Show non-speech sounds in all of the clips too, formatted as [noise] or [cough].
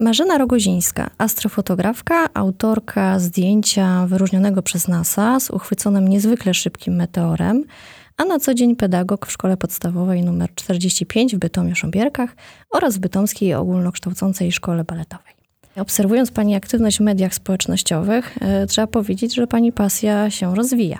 Marzena Rogozińska, astrofotografka, autorka zdjęcia wyróżnionego przez NASA z uchwyconym niezwykle szybkim meteorem, a na co dzień pedagog w szkole podstawowej nr 45 w Bytomiu-Szombierkach oraz w Bytomskiej Ogólnokształcącej Szkole Baletowej. Obserwując Pani aktywność w mediach społecznościowych, e, trzeba powiedzieć, że Pani pasja się rozwija.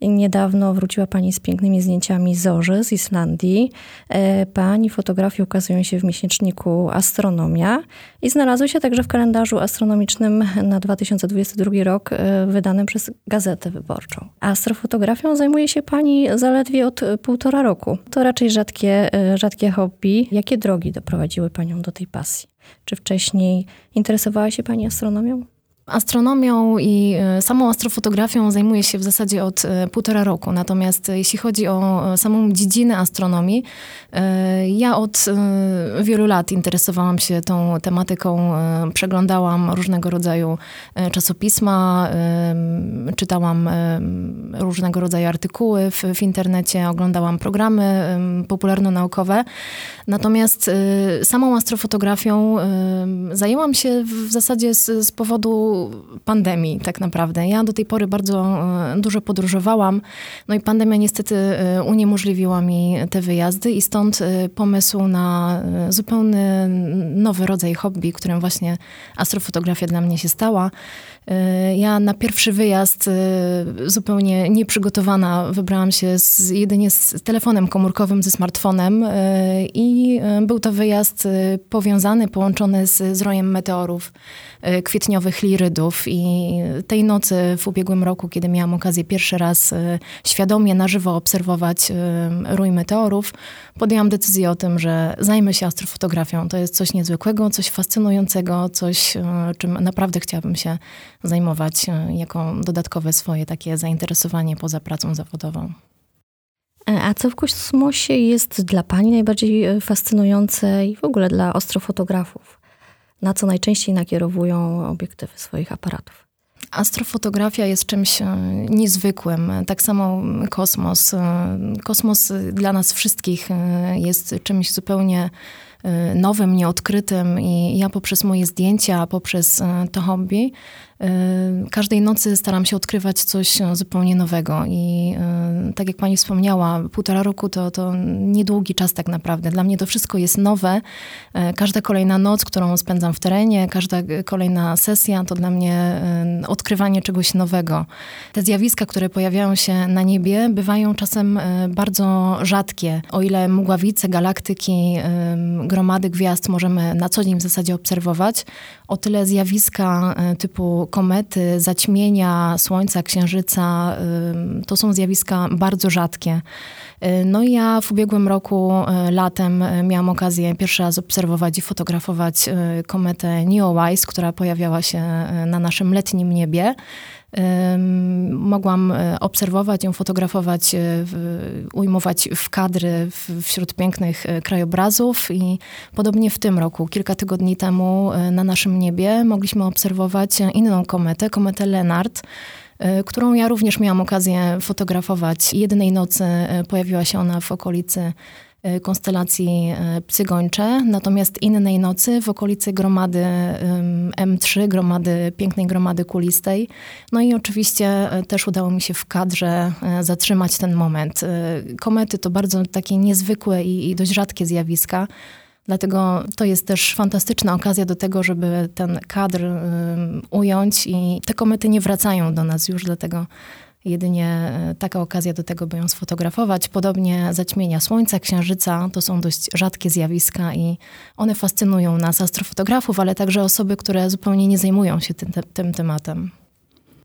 Niedawno wróciła Pani z pięknymi zdjęciami zorzy z Islandii. E, pani fotografie ukazują się w miesięczniku Astronomia i znalazły się także w kalendarzu astronomicznym na 2022 rok e, wydanym przez Gazetę Wyborczą. Astrofotografią zajmuje się Pani zaledwie od półtora roku. To raczej rzadkie, rzadkie hobby. Jakie drogi doprowadziły Panią do tej pasji? Czy wcześniej interesowała się Pani astronomią? Astronomią i e, samą astrofotografią zajmuję się w zasadzie od e, półtora roku. Natomiast e, jeśli chodzi o samą dziedzinę astronomii, ja od wielu lat interesowałam się tą tematyką. Przeglądałam różnego rodzaju czasopisma, czytałam różnego rodzaju artykuły w, w internecie, oglądałam programy popularno-naukowe. Natomiast samą astrofotografią zajęłam się w zasadzie z, z powodu pandemii tak naprawdę. Ja do tej pory bardzo e, dużo podróżowałam, no i pandemia niestety e, uniemożliwiła mi te wyjazdy i stąd e, pomysł na zupełny nowy rodzaj hobby, którym właśnie astrofotografia dla mnie się stała. Ja na pierwszy wyjazd zupełnie nieprzygotowana wybrałam się z, jedynie z telefonem komórkowym, ze smartfonem i był to wyjazd powiązany, połączony z, z rojem meteorów kwietniowych lirydów i tej nocy w ubiegłym roku, kiedy miałam okazję pierwszy raz świadomie na żywo obserwować rój meteorów, podjęłam decyzję o tym, że zajmę się astrofotografią. To jest coś niezwykłego, coś fascynującego, coś, czym naprawdę chciałabym się zajmować e, jako dodatkowe swoje takie zainteresowanie poza pracą zawodową. E, a co w kosmosie jest dla Pani najbardziej e, fascynujące i w ogóle dla astrofotografów? Na co najczęściej nakierowują obiektywy swoich aparatów? Astrofotografia jest czymś niezwykłym. Tak samo kosmos. Kosmos dla nas wszystkich jest czymś zupełnie nowym, nieodkrytym i ja poprzez moje zdjęcia, poprzez to hobby Y, każdej nocy staram się odkrywać coś zupełnie nowego i y, tak jak pani wspomniała, półtora roku to, to niedługi czas tak naprawdę. Dla mnie to wszystko jest nowe. Każda kolejna noc, którą spędzam w terenie, każda kolejna sesja to dla mnie y, odkrywanie czegoś nowego. Te zjawiska, które pojawiają się na niebie, bywają czasem bardzo rzadkie. O ile mgławice, galaktyki, gromady gwiazd możemy na co dzień w zasadzie obserwować, o tyle zjawiska typu komety, zaćmienia Słońca, Księżyca to są zjawiska bardzo rzadkie. Y, no i ja w ubiegłym roku latem miałam okazję pierwszy raz obserwować i fotografować kometę Neowise, która pojawiała się na naszym letnim niebie. Mogłam obserwować ją, fotografować, ujmować w kadry wśród pięknych krajobrazów i podobnie w tym roku, kilka tygodni temu na naszym niebie mogliśmy obserwować inną kometę, kometę Lenart, E, którą ja również miałam okazję fotografować. Jednej nocy e, pojawiła się ona w okolicy e, konstelacji Psygończe, natomiast innej nocy w okolicy gromady M3, gromady, pięknej gromady kulistej. No i oczywiście też udało mi się w kadrze zatrzymać ten moment. Komety to bardzo takie niezwykłe i, i dość rzadkie zjawiska. Dlatego to jest też fantastyczna okazja do tego, żeby ten kadr ująć i te komety nie wracają do nas już, dlatego jedynie e, taka okazja do tego, by ją sfotografować. Podobnie zaćmienia Słońca, Księżyca to są dość rzadkie zjawiska i one fascynują nas, astrofotografów, ale także osoby, które zupełnie nie zajmują się tym, tym tematem.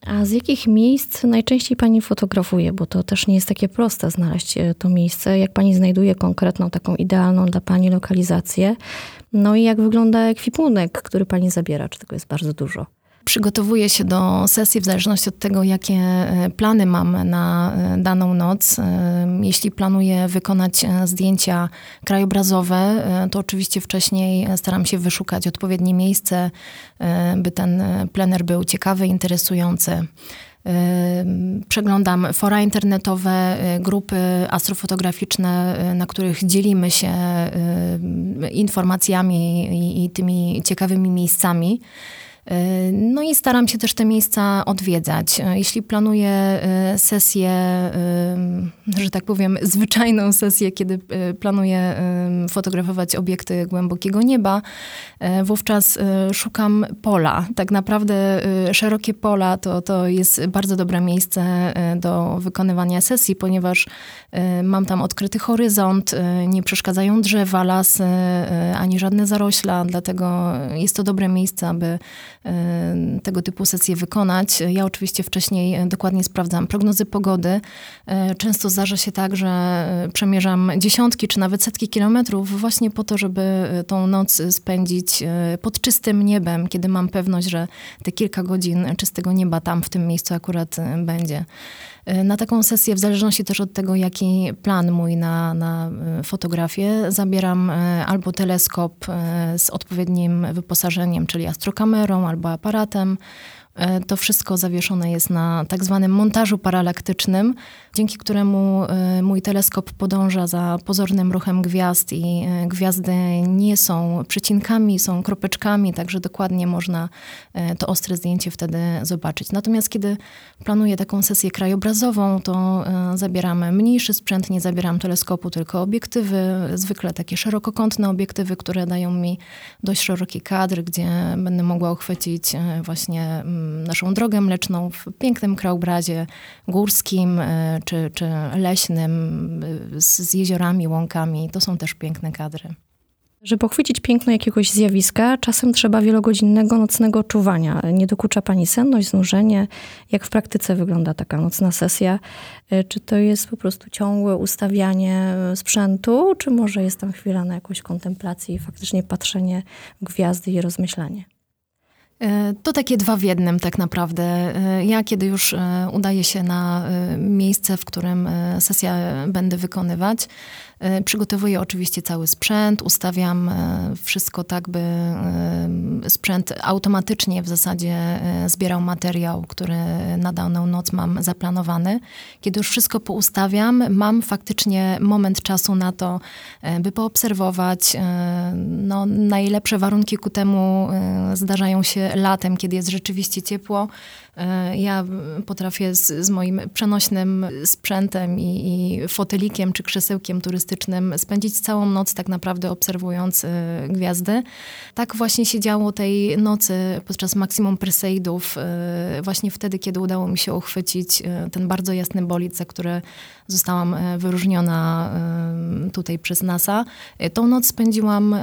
A z jakich miejsc najczęściej pani fotografuje? Bo to też nie jest takie proste znaleźć e, to miejsce. Jak pani znajduje konkretną, taką idealną dla pani lokalizację? No i jak wygląda ekwipunek, który pani zabiera? Czy tego jest bardzo dużo? Przygotowuję się do sesji w zależności od tego, jakie e, plany mam na e, daną noc. Jeśli planuję wykonać zdjęcia krajobrazowe, to oczywiście wcześniej staram się wyszukać odpowiednie miejsce, by ten plener był ciekawy, interesujący. Przeglądam fora internetowe, grupy astrofotograficzne, na których dzielimy się informacjami i, tymi ciekawymi miejscami. No i staram się też te miejsca odwiedzać. Jeśli planuję e, sesję, że tak powiem, [laughs] zwyczajną sesję, kiedy e, planuję fotografować obiekty głębokiego nieba, e, wówczas szukam pola. Tak naprawdę szerokie pola to, to jest bardzo dobre miejsce do wykonywania sesji, ponieważ mam tam odkryty horyzont, nie przeszkadzają drzewa, lasy, ani żadne zarośla, dlatego jest to dobre miejsce, aby tego typu sesje wykonać. Ja oczywiście wcześniej dokładnie sprawdzam prognozy pogody. Y, często zdarza się tak, że przemierzam dziesiątki czy nawet setki kilometrów właśnie po to, żeby tą noc spędzić y, pod czystym niebem, kiedy mam pewność, że te kilka godzin czystego nieba tam w tym miejscu akurat będzie. Na taką sesję, w zależności też od tego, jaki plan mój na, na e, fotografię, zabieram e, albo teleskop e, z odpowiednim wyposażeniem, czyli astrokamerą, albo aparatem, E, to wszystko zawieszone jest na tak zwanym montażu paralaktycznym, dzięki któremu e, mój teleskop podąża za pozornym ruchem gwiazd i e, gwiazdy nie są przecinkami, są kropeczkami, także dokładnie można to ostre zdjęcie wtedy zobaczyć. Natomiast kiedy planuję taką sesję krajobrazową, to zabieramy mniejszy sprzęt, nie zabieram teleskopu, tylko obiektywy, zwykle takie szerokokątne obiektywy, które dają mi dość szeroki kadr, gdzie będę mogła uchwycić właśnie mm, naszą drogę mleczną w pięknym krajobrazie górskim e, czy, czy leśnym e, z, z jeziorami, łąkami. To są też piękne kadry. Żeby pochwycić piękno jakiegoś zjawiska, czasem trzeba wielogodzinnego nocnego czuwania. Nie dokucza pani senność, znużenie? Jak w praktyce wygląda taka nocna sesja? E, czy to jest po prostu ciągłe ustawianie sprzętu, czy może jest tam chwila na jakąś kontemplację i faktycznie patrzenie w gwiazdy i rozmyślanie? E, to takie dwa w jednym tak naprawdę. E, ja kiedy już e, udaję się na miejsce, w którym sesję będę wykonywać, przygotowuję oczywiście cały sprzęt, ustawiam e, wszystko tak, by e, sprzęt automatycznie w zasadzie zbierał materiał, który na daną noc mam zaplanowany. Kiedy już wszystko poustawiam, mam faktycznie moment czasu na to, by poobserwować. No, najlepsze warunki ku temu zdarzają się latem, kiedy jest rzeczywiście ciepło. Ja potrafię z, z moim przenośnym sprzętem i, i fotelikiem czy krzesełkiem turystycznym turystycznym, spędzić całą noc tak naprawdę obserwując y, gwiazdy. Tak właśnie się działo tej nocy podczas maksimum Perseidów, y, właśnie wtedy, kiedy udało mi się uchwycić y, ten bardzo jasny bolid, za który zostałam wyróżniona tutaj przez NASA. Tą noc spędziłam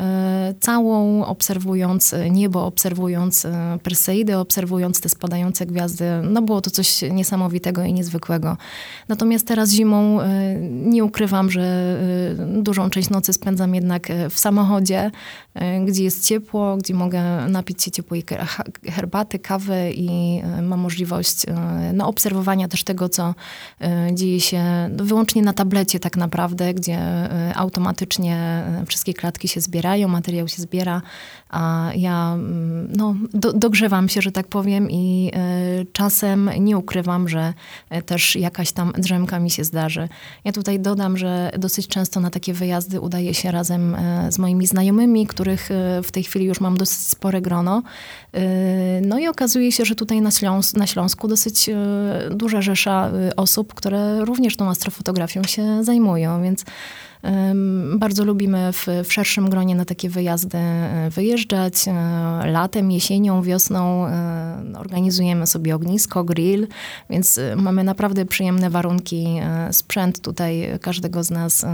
całą obserwując niebo, obserwując Perseidy, obserwując te spadające gwiazdy. No było to coś niesamowitego i niezwykłego. Natomiast teraz zimą nie ukrywam, że dużą część nocy spędzam jednak e, w samochodzie, gdzie jest ciepło, gdzie mogę napić się ciepłej herbaty, kawy i mam możliwość no, obserwowania też tego, co dzieje się wyłącznie na tablecie tak naprawdę, gdzie automatycznie wszystkie klatki się zbierają, materiał się zbiera, a ja mm, no, do, dogrzewam się, że tak powiem i czasem nie ukrywam, że też jakaś tam drzemka mi się zdarzy. Ja tutaj dodam, że dosyć często na takie wyjazdy udaje się razem e, z moimi znajomymi, których e, w tej chwili już mam dosyć spore grono. E, no i okazuje się, że tutaj na, Śląs na Śląsku dosyć duża rzesza osób, które również tą astrofotografią się zajmują, więc bardzo lubimy w, w, szerszym gronie na takie wyjazdy e, wyjeżdżać. E, latem, jesienią, wiosną e, organizujemy sobie ognisko, grill, więc mamy naprawdę przyjemne warunki. Sprzęt tutaj każdego z nas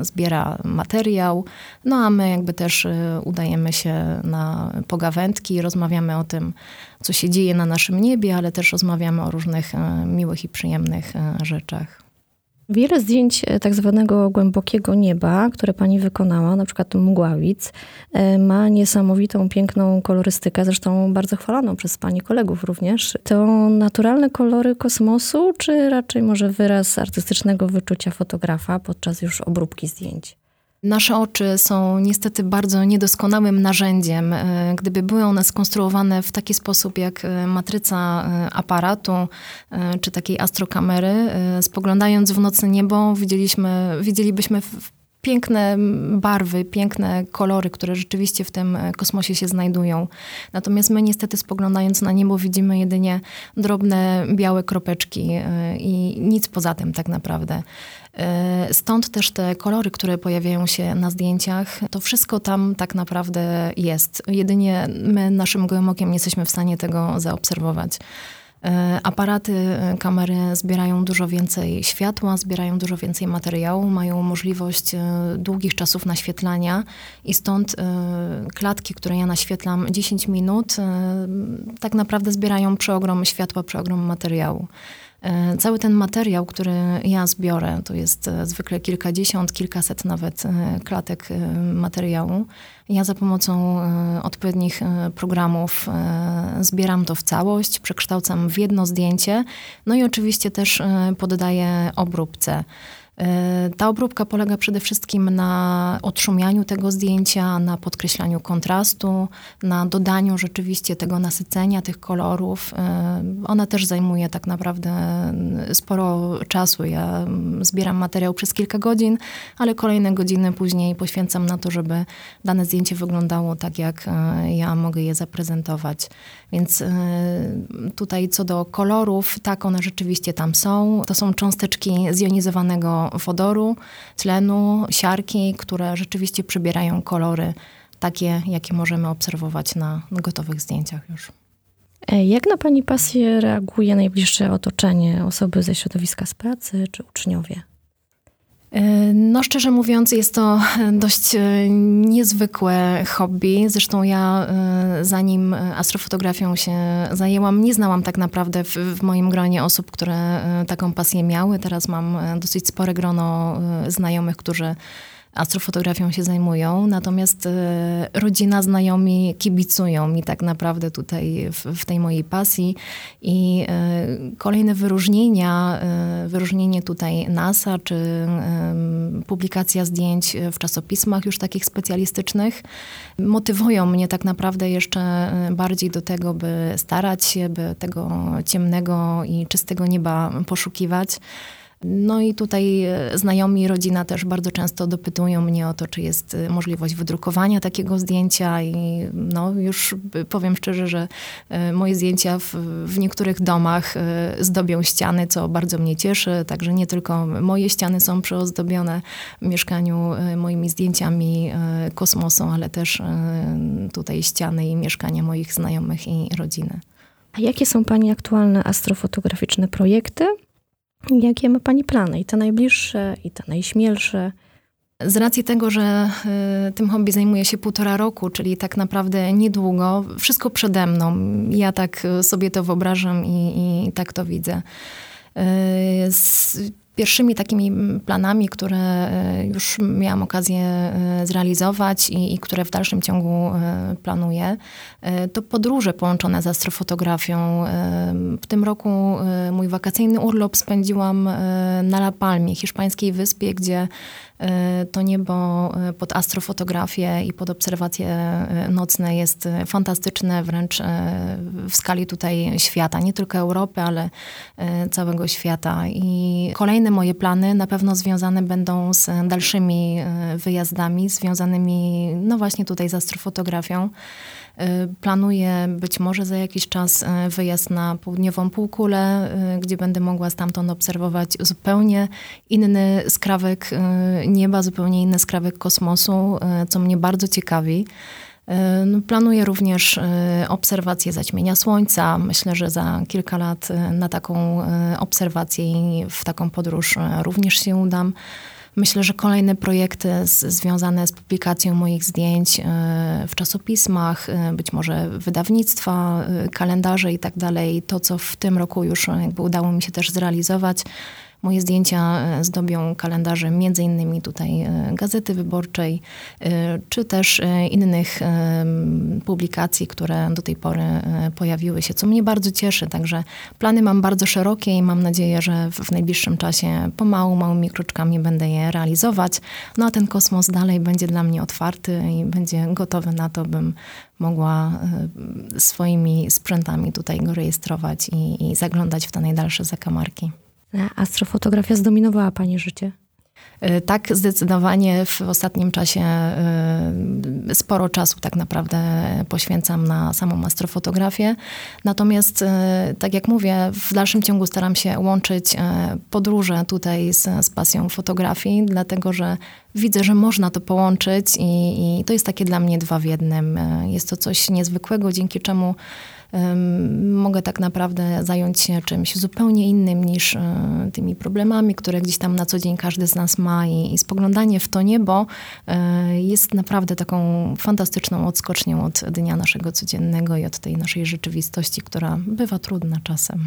zbiera materiał, no a my jakby też udajemy się na pogawędki, rozmawiamy o tym, co się dzieje na naszym niebie, ale też rozmawiamy o różnych miłych i przyjemnych rzeczach. Wiele zdjęć e, tak zwanego głębokiego nieba, które pani wykonała, na przykład mgławic, e, ma niesamowitą, piękną kolorystykę, zresztą bardzo chwaloną przez pani kolegów również. To naturalne kolory kosmosu, czy raczej może wyraz artystycznego wyczucia fotografa podczas już obróbki zdjęć? Nasze oczy są niestety bardzo niedoskonałym narzędziem. E, gdyby były one skonstruowane w taki sposób jak e, matryca e, aparatu czy takiej astrokamery, spoglądając w nocne niebo, widzieliśmy, widzielibyśmy piękne barwy, piękne kolory, które rzeczywiście w tym kosmosie się znajdują. Natomiast my niestety spoglądając na niebo widzimy jedynie drobne białe kropeczki i nic poza tym tak naprawdę. E, stąd też te kolory, które pojawiają się na zdjęciach, to wszystko tam tak naprawdę jest. Jedynie my naszym gołym okiem nie jesteśmy w stanie tego zaobserwować. E, aparaty, e, kamery zbierają dużo więcej światła, zbierają dużo więcej materiału, mają możliwość długich czasów naświetlania i stąd klatki, które ja naświetlam 10 minut, tak naprawdę zbierają przeogrom światła, przeogrom materiału. E, cały ten materiał, który ja zbiorę, to jest e, zwykle kilkadziesiąt, kilkaset nawet e, klatek materiału. Ja za pomocą odpowiednich programów zbieram to w całość, przekształcam w jedno zdjęcie, no i oczywiście też poddaję obróbce. E, ta obróbka polega przede wszystkim na odszumianiu tego zdjęcia, na podkreślaniu kontrastu, na dodaniu rzeczywiście tego nasycenia, tych kolorów. E, ona też zajmuje tak naprawdę sporo czasu. Ja zbieram materiał przez kilka godzin, ale kolejne godziny później poświęcam na to, żeby dane zdjęcie wyglądało tak, jak e, ja mogę je zaprezentować. Więc tutaj co do kolorów, tak one rzeczywiście tam są. To są cząsteczki zjonizowanego wodoru, tlenu, siarki, które rzeczywiście przybierają kolory takie, jakie możemy obserwować na gotowych zdjęciach już. E, jak na Pani pasję reaguje najbliższe otoczenie, osoby ze środowiska z pracy czy uczniowie? E, no, szczerze mówiąc, jest to [laughs] dość e, niezwykłe hobby. Zresztą ja, zanim astrofotografią się zajęłam, nie znałam tak naprawdę w, w, moim gronie osób, które taką pasję miały. Teraz mam dosyć spore grono znajomych, którzy astrofotografią się zajmują, natomiast e, rodzina, znajomi kibicują mi tak naprawdę tutaj w, w tej mojej pasji i e, kolejne wyróżnienia, e, wyróżnienie tutaj NASA, czy publikacja zdjęć w czasopismach już takich specjalistycznych, motywują mnie tak naprawdę jeszcze bardziej do tego, by starać się, by tego ciemnego i czystego nieba poszukiwać. No i tutaj e, znajomi, rodzina też bardzo często dopytują mnie o to, czy jest e, możliwość wydrukowania takiego zdjęcia i no już powiem szczerze, że e, moje zdjęcia w, w niektórych domach zdobią ściany, co bardzo mnie cieszy, także nie tylko moje ściany są przyozdobione w mieszkaniu moimi zdjęciami kosmosu, ale też tutaj ściany i mieszkania moich znajomych i rodziny. A jakie są Pani aktualne astrofotograficzne projekty? Jakie ma Pani plany? I te najbliższe, i te najśmielsze? Z racji tego, że y, tym hobby zajmuję się półtora roku, czyli tak naprawdę niedługo, wszystko przede mną. Ja tak sobie to wyobrażam i, i tak to widzę. Y, z, Pierwszymi takimi planami, które e, już miałam okazję e, zrealizować i, i, które w dalszym ciągu e, planuję, to podróże połączone z astrofotografią. W tym roku mój wakacyjny urlop spędziłam na La Palmie, hiszpańskiej wyspie, gdzie to niebo e, pod astrofotografię i pod obserwacje e, nocne jest fantastyczne wręcz w skali tutaj świata, nie tylko Europy, ale całego świata. I kolejne moje plany na pewno związane będą z dalszymi wyjazdami, związanymi no właśnie tutaj z astrofotografią. Y, planuję być może za jakiś czas y, wyjazd na południową półkulę, y, gdzie będę mogła stamtąd obserwować zupełnie inny skrawek nieba, zupełnie inny skrawek kosmosu, co mnie bardzo ciekawi. No, planuję również obserwację zaćmienia Słońca. Myślę, że za kilka lat na taką obserwację i w taką podróż również się udam. Myślę, że kolejne projekty z, związane z publikacją moich zdjęć e, w czasopismach, e, być może wydawnictwa, e, kalendarze i tak dalej, to co w tym roku już jakby udało mi się też zrealizować, Moje zdjęcia e, zdobią kalendarze między innymi tutaj e, Gazety Wyborczej, czy też innych publikacji, które do tej pory pojawiły się, co mnie bardzo cieszy. Także plany mam bardzo szerokie i mam nadzieję, że w najbliższym czasie pomału, małymi kroczkami będę je realizować. No a ten kosmos dalej będzie dla mnie otwarty i będzie gotowy na to, bym mogła swoimi sprzętami tutaj go rejestrować i, i zaglądać w te najdalsze zakamarki. Astrofotografia zdominowała Pani życie? E, tak, zdecydowanie w ostatnim czasie e, sporo czasu tak naprawdę poświęcam na samą astrofotografię. Natomiast, e, tak jak mówię, w dalszym ciągu staram się łączyć podróże tutaj z, z pasją fotografii, dlatego że widzę, że można to połączyć i, i to jest takie dla mnie dwa w jednym. Jest to coś niezwykłego, dzięki czemu mogę tak naprawdę zająć się czymś zupełnie innym niż e, tymi problemami, które gdzieś tam na co dzień każdy z nas ma i, i spoglądanie w to niebo e, jest naprawdę taką fantastyczną odskocznią od dnia naszego codziennego i od tej naszej rzeczywistości, która bywa trudna czasem.